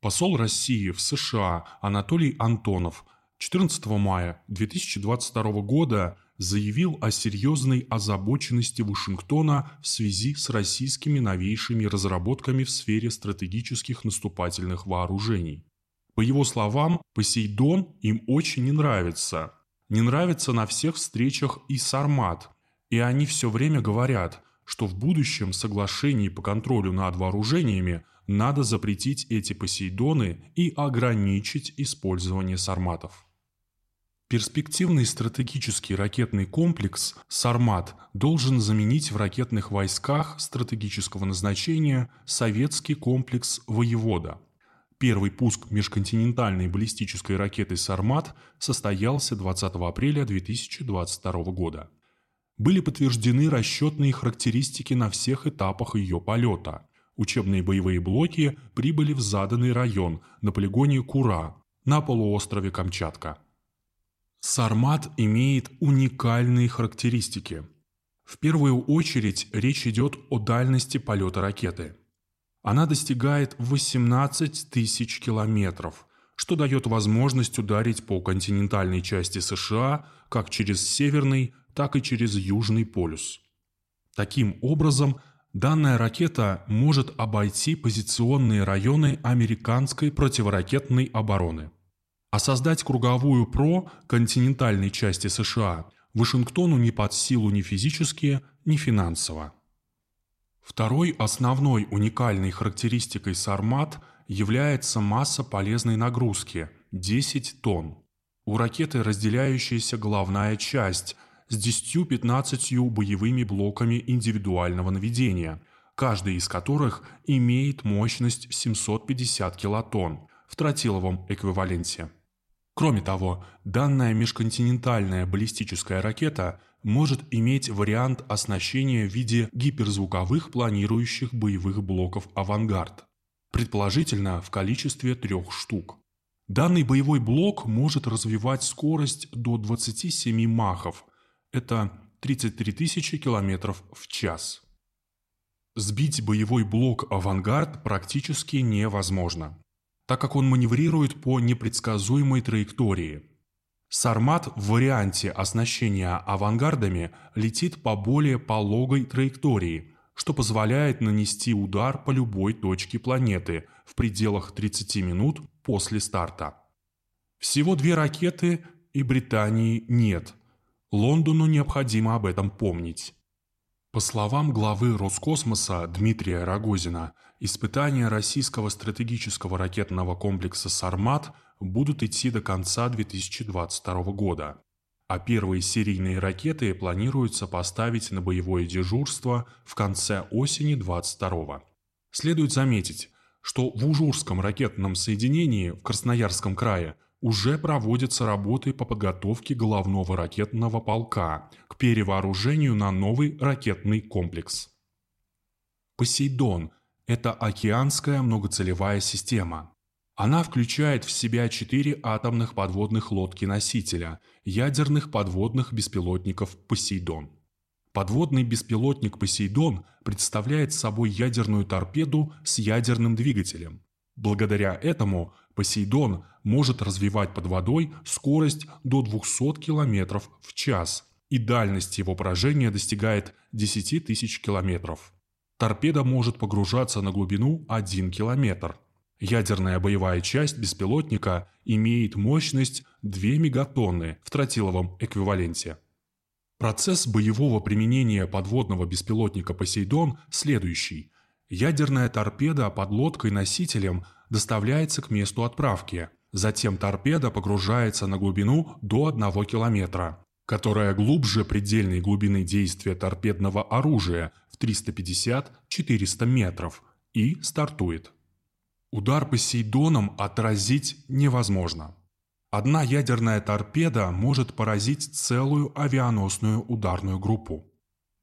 Посол России в США Анатолий Антонов 14 мая 2022 года заявил о серьезной озабоченности Вашингтона в связи с российскими новейшими разработками в сфере стратегических наступательных вооружений. По его словам, Посейдон им очень не нравится. Не нравится на всех встречах и Сармат. И они все время говорят, что в будущем соглашении по контролю над вооружениями надо запретить эти Посейдоны и ограничить использование сарматов. Перспективный стратегический ракетный комплекс «Сармат» должен заменить в ракетных войсках стратегического назначения советский комплекс «Воевода». Первый пуск межконтинентальной баллистической ракеты «Сармат» состоялся 20 апреля 2022 года. Были подтверждены расчетные характеристики на всех этапах ее полета. Учебные боевые блоки прибыли в заданный район на полигоне Кура на полуострове Камчатка. Сармат имеет уникальные характеристики. В первую очередь речь идет о дальности полета ракеты. Она достигает 18 тысяч километров, что дает возможность ударить по континентальной части США как через Северный, так и через Южный полюс. Таким образом, данная ракета может обойти позиционные районы американской противоракетной обороны – а создать круговую ПРО континентальной части США Вашингтону не под силу ни физически, ни финансово. Второй основной уникальной характеристикой Сармат является масса полезной нагрузки – 10 тонн. У ракеты разделяющаяся головная часть с 10-15 боевыми блоками индивидуального наведения, каждый из которых имеет мощность 750 килотонн в тротиловом эквиваленте. Кроме того, данная межконтинентальная баллистическая ракета может иметь вариант оснащения в виде гиперзвуковых планирующих боевых блоков «Авангард», предположительно в количестве трех штук. Данный боевой блок может развивать скорость до 27 махов, это 33 тысячи километров в час. Сбить боевой блок «Авангард» практически невозможно так как он маневрирует по непредсказуемой траектории. Сармат в варианте оснащения авангардами летит по более пологой траектории, что позволяет нанести удар по любой точке планеты в пределах 30 минут после старта. Всего две ракеты и Британии нет. Лондону необходимо об этом помнить. По словам главы Роскосмоса Дмитрия Рогозина, Испытания российского стратегического ракетного комплекса «Сармат» будут идти до конца 2022 года, а первые серийные ракеты планируется поставить на боевое дежурство в конце осени 2022. Следует заметить, что в Ужурском ракетном соединении в Красноярском крае уже проводятся работы по подготовке головного ракетного полка к перевооружению на новый ракетный комплекс. «Посейдон» Это океанская многоцелевая система. Она включает в себя четыре атомных подводных лодки-носителя, ядерных подводных беспилотников «Посейдон». Подводный беспилотник «Посейдон» представляет собой ядерную торпеду с ядерным двигателем. Благодаря этому «Посейдон» может развивать под водой скорость до 200 км в час, и дальность его поражения достигает 10 тысяч километров. Торпеда может погружаться на глубину 1 километр. Ядерная боевая часть беспилотника имеет мощность 2 мегатонны в тротиловом эквиваленте. Процесс боевого применения подводного беспилотника «Посейдон» следующий. Ядерная торпеда под лодкой-носителем доставляется к месту отправки. Затем торпеда погружается на глубину до 1 километра, которая глубже предельной глубины действия торпедного оружия 350-400 метров и стартует. Удар Посейдоном отразить невозможно. Одна ядерная торпеда может поразить целую авианосную ударную группу.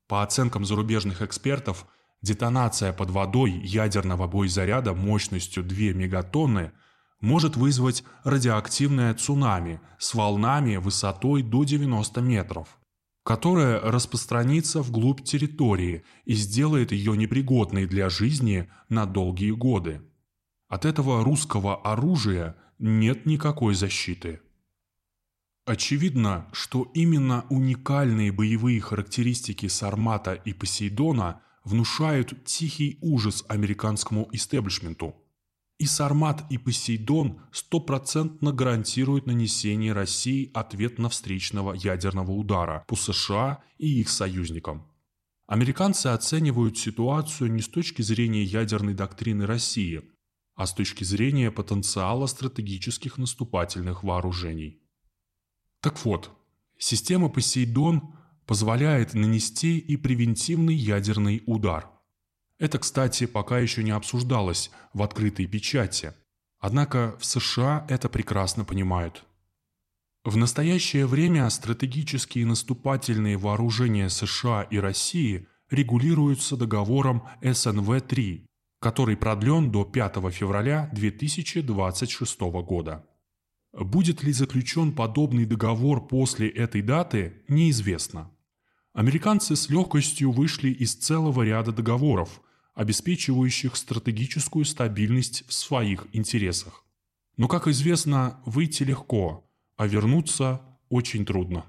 По оценкам зарубежных экспертов, детонация под водой ядерного боезаряда мощностью 2 мегатонны может вызвать радиоактивное цунами с волнами высотой до 90 метров которая распространится вглубь территории и сделает ее непригодной для жизни на долгие годы. От этого русского оружия нет никакой защиты. Очевидно, что именно уникальные боевые характеристики Сармата и Посейдона внушают тихий ужас американскому истеблишменту. И Сармат, и Посейдон стопроцентно гарантируют нанесение России ответно встречного ядерного удара по США и их союзникам. Американцы оценивают ситуацию не с точки зрения ядерной доктрины России, а с точки зрения потенциала стратегических наступательных вооружений. Так вот, система Посейдон позволяет нанести и превентивный ядерный удар. Это, кстати, пока еще не обсуждалось в открытой печати. Однако в США это прекрасно понимают. В настоящее время стратегические наступательные вооружения США и России регулируются договором СНВ-3, который продлен до 5 февраля 2026 года. Будет ли заключен подобный договор после этой даты, неизвестно. Американцы с легкостью вышли из целого ряда договоров, обеспечивающих стратегическую стабильность в своих интересах. Но, как известно, выйти легко, а вернуться очень трудно.